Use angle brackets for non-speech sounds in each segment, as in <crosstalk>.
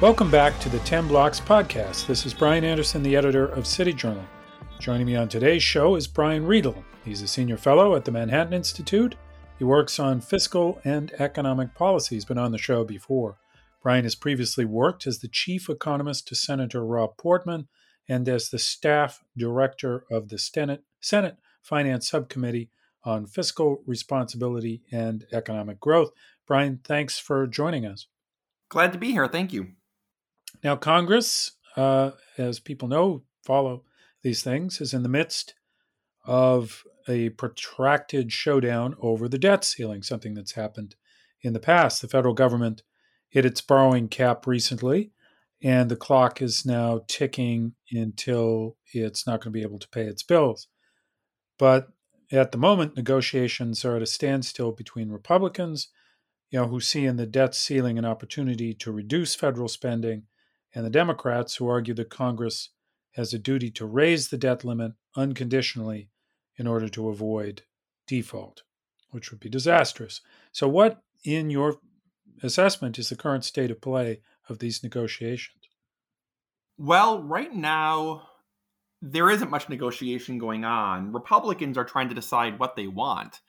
Welcome back to the 10 Blocks podcast. This is Brian Anderson, the editor of City Journal. Joining me on today's show is Brian Riedl. He's a senior fellow at the Manhattan Institute. He works on fiscal and economic policy. He's been on the show before. Brian has previously worked as the chief economist to Senator Rob Portman and as the staff director of the Senate, Senate Finance Subcommittee on Fiscal Responsibility and Economic Growth. Brian, thanks for joining us. Glad to be here. Thank you. Now, Congress, uh, as people know, follow these things, is in the midst of a protracted showdown over the debt ceiling, something that's happened in the past. The federal government hit its borrowing cap recently, and the clock is now ticking until it's not going to be able to pay its bills. But at the moment, negotiations are at a standstill between Republicans, you know, who see in the debt ceiling an opportunity to reduce federal spending and the Democrats, who argue that Congress has a duty to raise the debt limit unconditionally in order to avoid default, which would be disastrous. So, what, in your assessment, is the current state of play of these negotiations? Well, right now, there isn't much negotiation going on. Republicans are trying to decide what they want,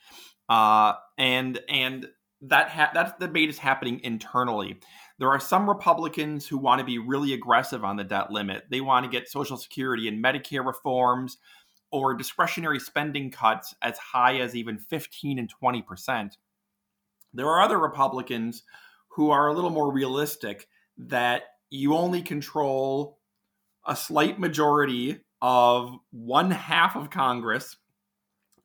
uh, and and that ha- that debate is happening internally. There are some Republicans who want to be really aggressive on the debt limit. They want to get Social Security and Medicare reforms or discretionary spending cuts as high as even 15 and 20 percent. There are other Republicans who are a little more realistic that you only control a slight majority of one half of Congress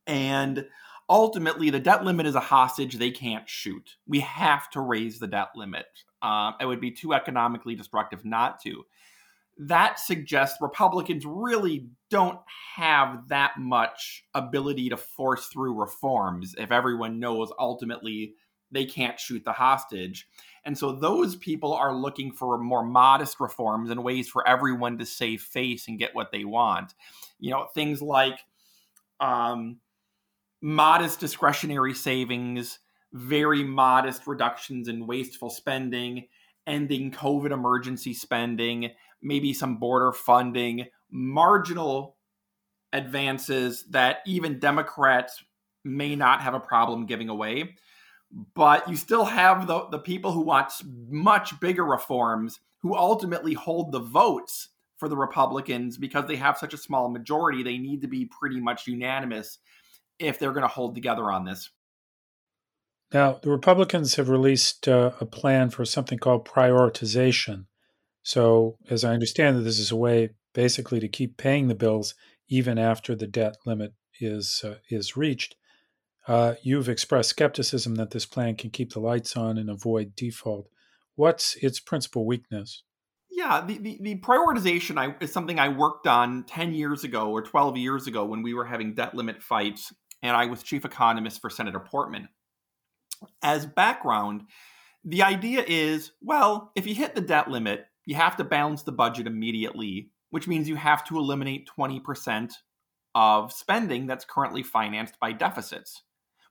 and ultimately the debt limit is a hostage they can't shoot. We have to raise the debt limit. Um, it would be too economically destructive not to. That suggests Republicans really don't have that much ability to force through reforms if everyone knows ultimately they can't shoot the hostage. And so those people are looking for more modest reforms and ways for everyone to save face and get what they want. You know, things like um, modest discretionary savings, very modest reductions in wasteful spending, ending COVID emergency spending, maybe some border funding, marginal advances that even Democrats may not have a problem giving away. But you still have the, the people who want much bigger reforms who ultimately hold the votes for the Republicans because they have such a small majority. They need to be pretty much unanimous if they're going to hold together on this. Now, the Republicans have released uh, a plan for something called prioritization. So, as I understand it, this is a way basically to keep paying the bills even after the debt limit is uh, is reached. Uh, you've expressed skepticism that this plan can keep the lights on and avoid default. What's its principal weakness? Yeah, the, the, the, prioritization I, is something I worked on 10 years ago or 12 years ago when we were having debt limit fights and I was chief economist for Senator Portman. As background, the idea is well, if you hit the debt limit, you have to balance the budget immediately, which means you have to eliminate 20% of spending that's currently financed by deficits,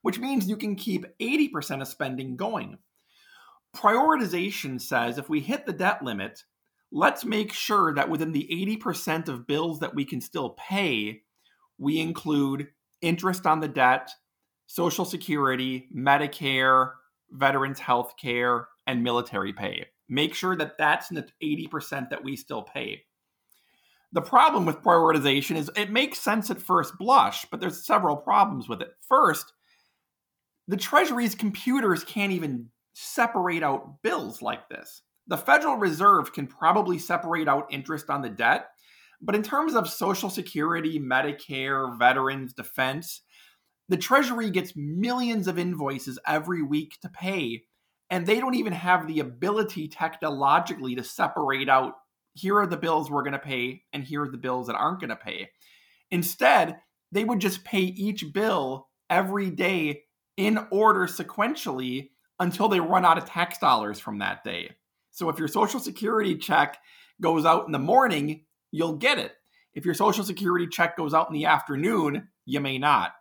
which means you can keep 80% of spending going. Prioritization says if we hit the debt limit, let's make sure that within the 80% of bills that we can still pay, we include interest on the debt, Social Security, Medicare, veterans health care, and military pay. Make sure that that's in the 80% that we still pay. The problem with prioritization is it makes sense at first blush, but there's several problems with it. First, the Treasury's computers can't even separate out bills like this. The Federal Reserve can probably separate out interest on the debt, but in terms of Social Security, Medicare, veterans, defense, the Treasury gets millions of invoices every week to pay, and they don't even have the ability technologically to separate out here are the bills we're going to pay, and here are the bills that aren't going to pay. Instead, they would just pay each bill every day in order sequentially until they run out of tax dollars from that day. So if your Social Security check goes out in the morning, you'll get it. If your Social Security check goes out in the afternoon, you may not.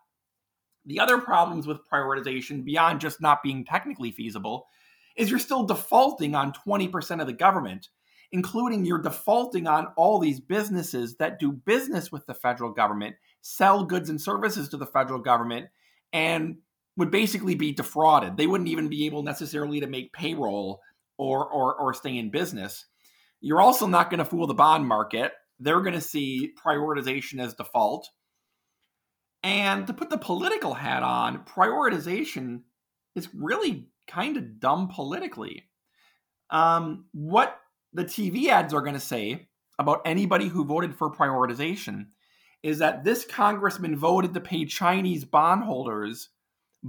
The other problems with prioritization, beyond just not being technically feasible, is you're still defaulting on 20% of the government. including you're defaulting on all these businesses that do business with the federal government, sell goods and services to the federal government, and would basically be defrauded. They wouldn't even be able necessarily to make payroll or or, or stay in business. You're also not going to fool the bond market. They're going to see prioritization as default. And to put the political hat on, prioritization is really kind of dumb politically. Um, what the TV ads are going to say about anybody who voted for prioritization is that this congressman voted to pay Chinese bondholders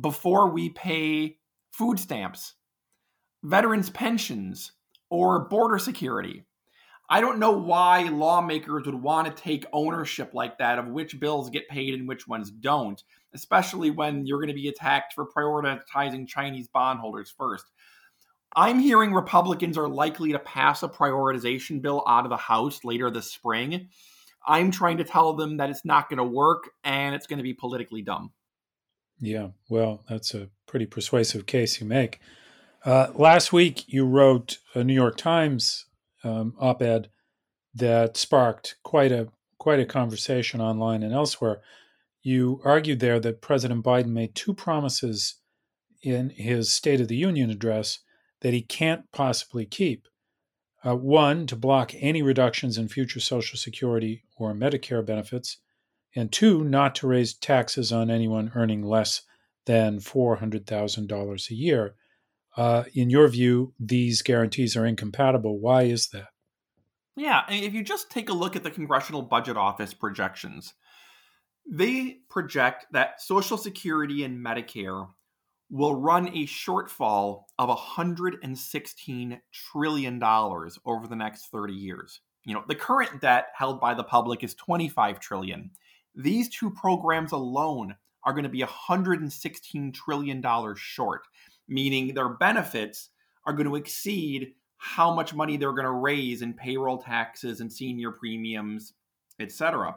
before we pay food stamps, veterans' pensions, or border security. I don't know why lawmakers would want to take ownership like that of which bills get paid and which ones don't, especially when you're going to be attacked for prioritizing Chinese bondholders first. I'm hearing Republicans are likely to pass a prioritization bill out of the House later this spring. I'm trying to tell them that it's not going to work and it's going to be politically dumb. Yeah, well, that's a pretty persuasive case you make. Uh, last week, you wrote a New York Times um, op-ed that sparked quite a quite a conversation online and elsewhere. You argued there that President Biden made two promises in his State of the Union address that he can't possibly keep. Uh, one, to block any reductions in future Social Security or Medicare benefits, and two, not to raise taxes on anyone earning less than $400,000 a year. Uh, in your view, these guarantees are incompatible. Why is that? Yeah, if you just take a look at the Congressional Budget Office projections, they project that Social Security and Medicare will run a shortfall of $116 trillion over the next 30 years. You know, the current debt held by the public is 25 trillion. These two programs alone are going to be $116 trillion short meaning their benefits are going to exceed how much money they're going to raise in payroll taxes and senior premiums, etc.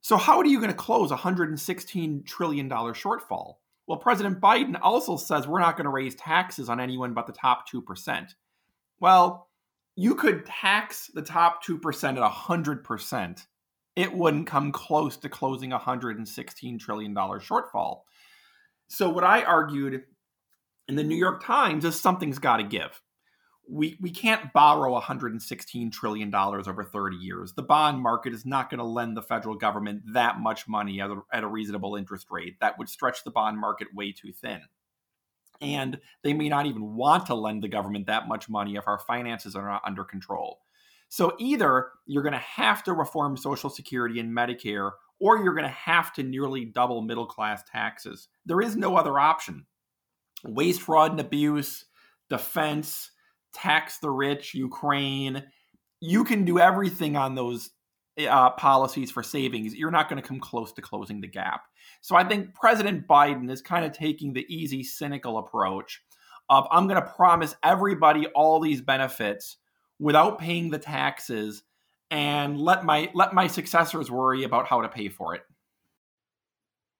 So, how are you going to close a $116 trillion shortfall? Well, President Biden also says we're not going to raise taxes on anyone but the top 2%. Well, you could tax the top 2% at 100%. It wouldn't come close to closing a $116 trillion shortfall. So, what I argued in the New York Times is something's got to give. We, we can't borrow $116 trillion over 30 years. The bond market is not going to lend the federal government that much money at a, at a reasonable interest rate. That would stretch the bond market way too thin. And they may not even want to lend the government that much money if our finances are not under control. So either you're going to have to reform Social Security and Medicare, or you're going to have to nearly double middle class taxes. There is no other option waste, fraud, and abuse, defense, tax the rich, Ukraine. You can do everything on those uh, policies for savings. You're not going to come close to closing the gap. So I think President Biden is kind of taking the easy, cynical approach of I'm going to promise everybody all these benefits without paying the taxes and let my let my successors worry about how to pay for it.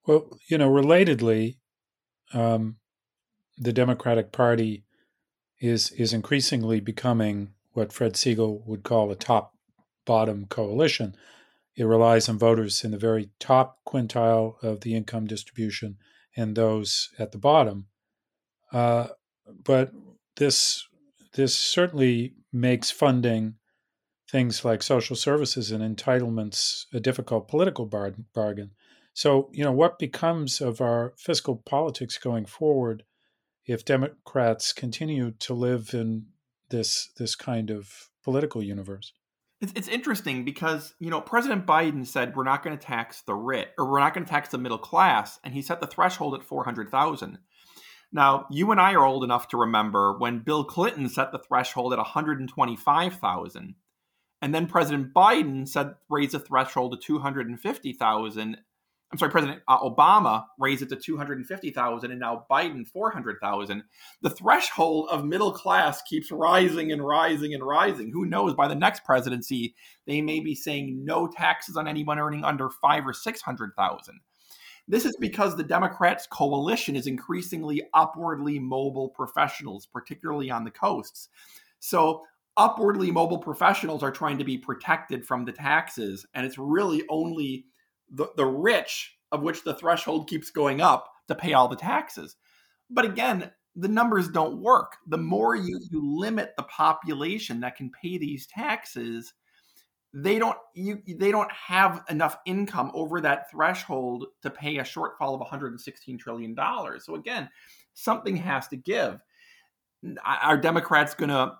Well, you know, relatedly, um, the Democratic Party is is increasingly becoming what Fred Siegel would call a top bottom coalition. It relies on voters in the very top quintile of the income distribution and those at the bottom. Uh, but this this certainly makes funding things like social services and entitlements a difficult political bar- bargain. So, you know, what becomes of our fiscal politics going forward if Democrats continue to live in this this kind of political universe. It's, it's interesting because you know President Biden said we're not going to tax the rich or we're not going to tax the middle class, and he set the threshold at four hundred thousand. Now, you and I are old enough to remember when Bill Clinton set the threshold at 125,000. And then President Biden said raise the threshold to 250,000 I'm sorry, President uh, Obama raised it to 250,000 and now Biden 400,000. The threshold of middle class keeps rising and rising and rising. Who knows by the next presidency they may be saying no taxes on anyone earning under 5 or 600,000. This is because the Democrats coalition is increasingly upwardly mobile professionals, particularly on the coasts. So upwardly mobile professionals are trying to be protected from the taxes, and it's really only the, the rich, of which the threshold keeps going up, to pay all the taxes. But again, the numbers don't work. The more you, you limit the population that can pay these taxes, they don't you they don't have enough income over that threshold to pay a shortfall of 116 trillion dollars. So again, something has to give. Are Democrats going to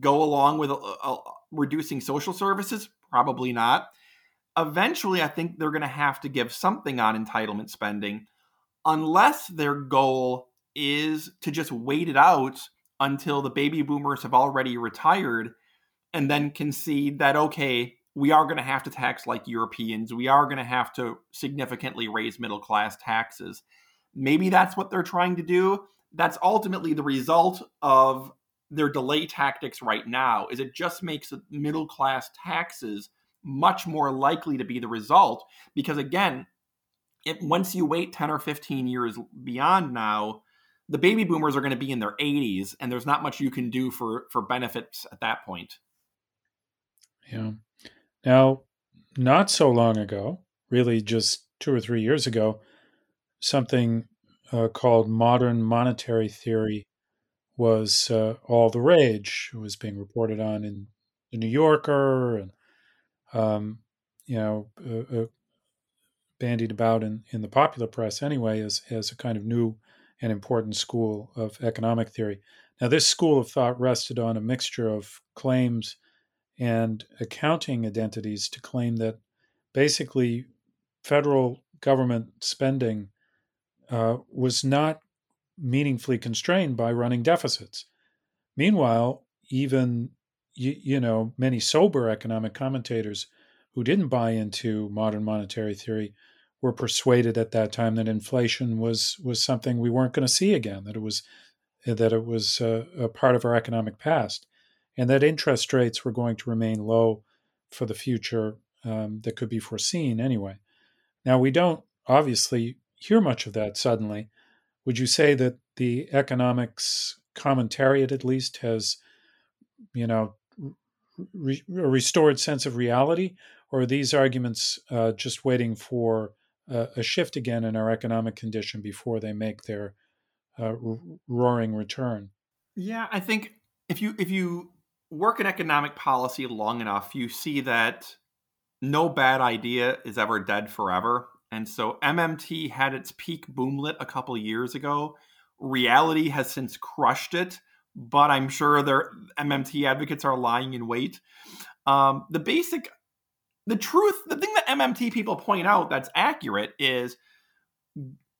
go along with uh, uh, reducing social services? Probably not. Eventually, I think they're going to have to give something on entitlement spending, unless their goal is to just wait it out until the baby boomers have already retired and then concede that, okay, we are going to have to tax like Europeans. We are going to have to significantly raise middle class taxes. Maybe that's what they're trying to do. That's ultimately the result of their delay tactics right now is it just makes middle class taxes much more likely to be the result because again if once you wait 10 or 15 years beyond now the baby boomers are going to be in their 80s and there's not much you can do for for benefits at that point yeah now not so long ago really just two or three years ago something uh, called modern monetary theory was uh, all the rage. It was being reported on in the New Yorker and, um, you know, uh, uh, bandied about in, in the popular press anyway as, as a kind of new and important school of economic theory. Now, this school of thought rested on a mixture of claims and accounting identities to claim that basically federal government spending uh, was not meaningfully constrained by running deficits. Meanwhile, even you, you know many sober economic commentators who didn't buy into modern monetary theory were persuaded at that time that inflation was was something we weren't going to see again that it was that it was a, a part of our economic past and that interest rates were going to remain low for the future um, that could be foreseen anyway. Now we don't obviously hear much of that suddenly. Would you say that the economics commentariat, at least, has, you know, re- a restored sense of reality, or are these arguments uh, just waiting for uh, a shift again in our economic condition before they make their uh, roaring return? Yeah, I think if you if you work in economic policy long enough, you see that no bad idea is ever dead forever. And so MMT had its peak boomlet a couple years ago. Reality has since crushed it, but I'm sure their MMT advocates are lying in wait. Um, the basic, the truth, the thing that MMT people point out that's accurate is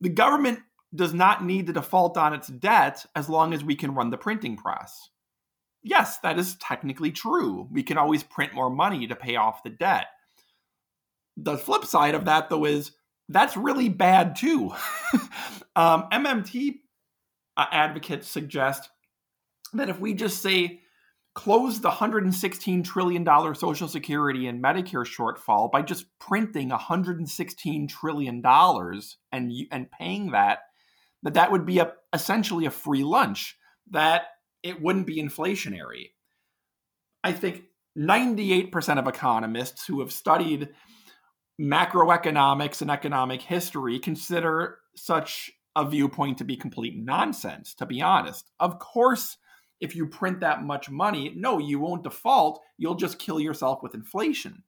the government does not need to default on its debt as long as we can run the printing press. Yes, that is technically true. We can always print more money to pay off the debt. The flip side of that, though, is that's really bad too. <laughs> um, MMT uh, advocates suggest that if we just say close the $116 trillion Social Security and Medicare shortfall by just printing $116 trillion and, and paying that, that that would be a, essentially a free lunch, that it wouldn't be inflationary. I think 98% of economists who have studied macroeconomics and economic history consider such a viewpoint to be complete nonsense, to be honest. Of course, if you print that much money, no, you won't default. You'll just kill yourself with inflation.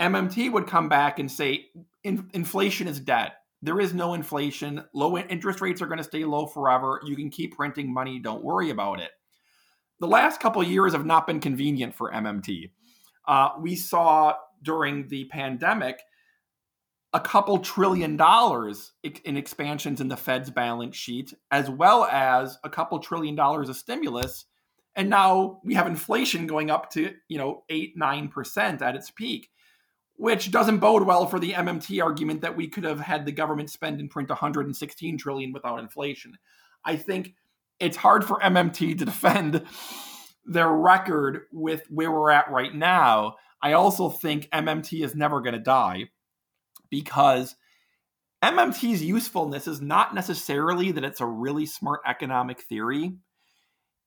MMT would come back and say in- inflation is dead. There is no inflation. Low interest rates are going to stay low forever. You can keep printing money. Don't worry about it. The last couple years have not been convenient for MMT. Uh, we saw during the pandemic a couple trillion dollars in expansions in the Fed's balance sheet, as well as a couple trillion dollars of stimulus. And now we have inflation going up to, you know, eight, nine percent at its peak, which doesn't bode well for the MMT argument that we could have had the government spend and print 116 trillion without inflation. I think it's hard for MMT to defend their record with where we're at right now. I also think MMT is never going to die because MMT's usefulness is not necessarily that it's a really smart economic theory.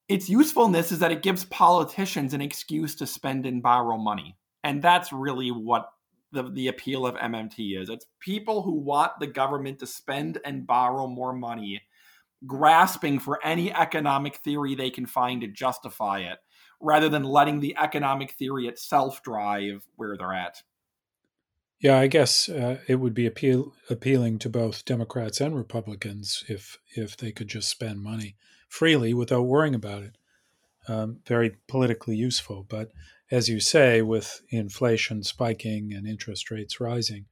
its usefulness is that it gives politicians an excuse to spend and borrow money. And that's really what the, the appeal of MMT is. It's people who want the government to spend and borrow more money, grasping for any economic theory they can find to justify it, rather than letting the economic theory itself drive where they're at. Yeah, I guess uh, it would be appeal, appealing to both Democrats and Republicans if if they could just spend money freely without worrying about it. Um, very politically useful, but as you say, with inflation spiking and interest rates rising,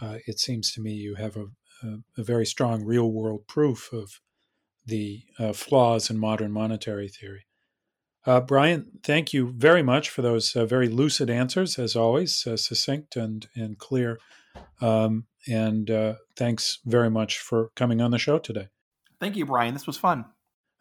uh, it seems to me you have a, a, a, very strong real world proof of the uh, flaws in modern monetary theory. Uh, Brian, thank you very much for those uh, very lucid answers, as always, uh, succinct and, and clear. Um, and uh, thanks very much for coming on the show today. Thank you, Brian. This was fun.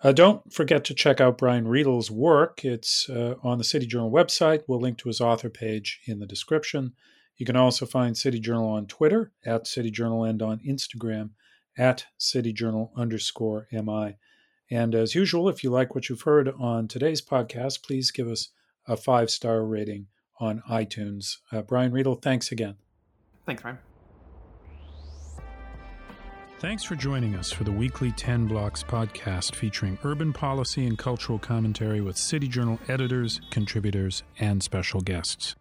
Uh, don't forget to check out Brian Riedl's work. It's uh, on the City Journal website. We'll link to his author page in the description. You can also find City Journal on Twitter at City Journal and on Instagram at City Journal underscore MI. And as usual, if you like what you've heard on today's podcast, please give us a five star rating on iTunes. Uh, Brian Riedl, thanks again. Thanks, Ryan. Thanks for joining us for the weekly 10 Blocks podcast featuring urban policy and cultural commentary with City Journal editors, contributors, and special guests.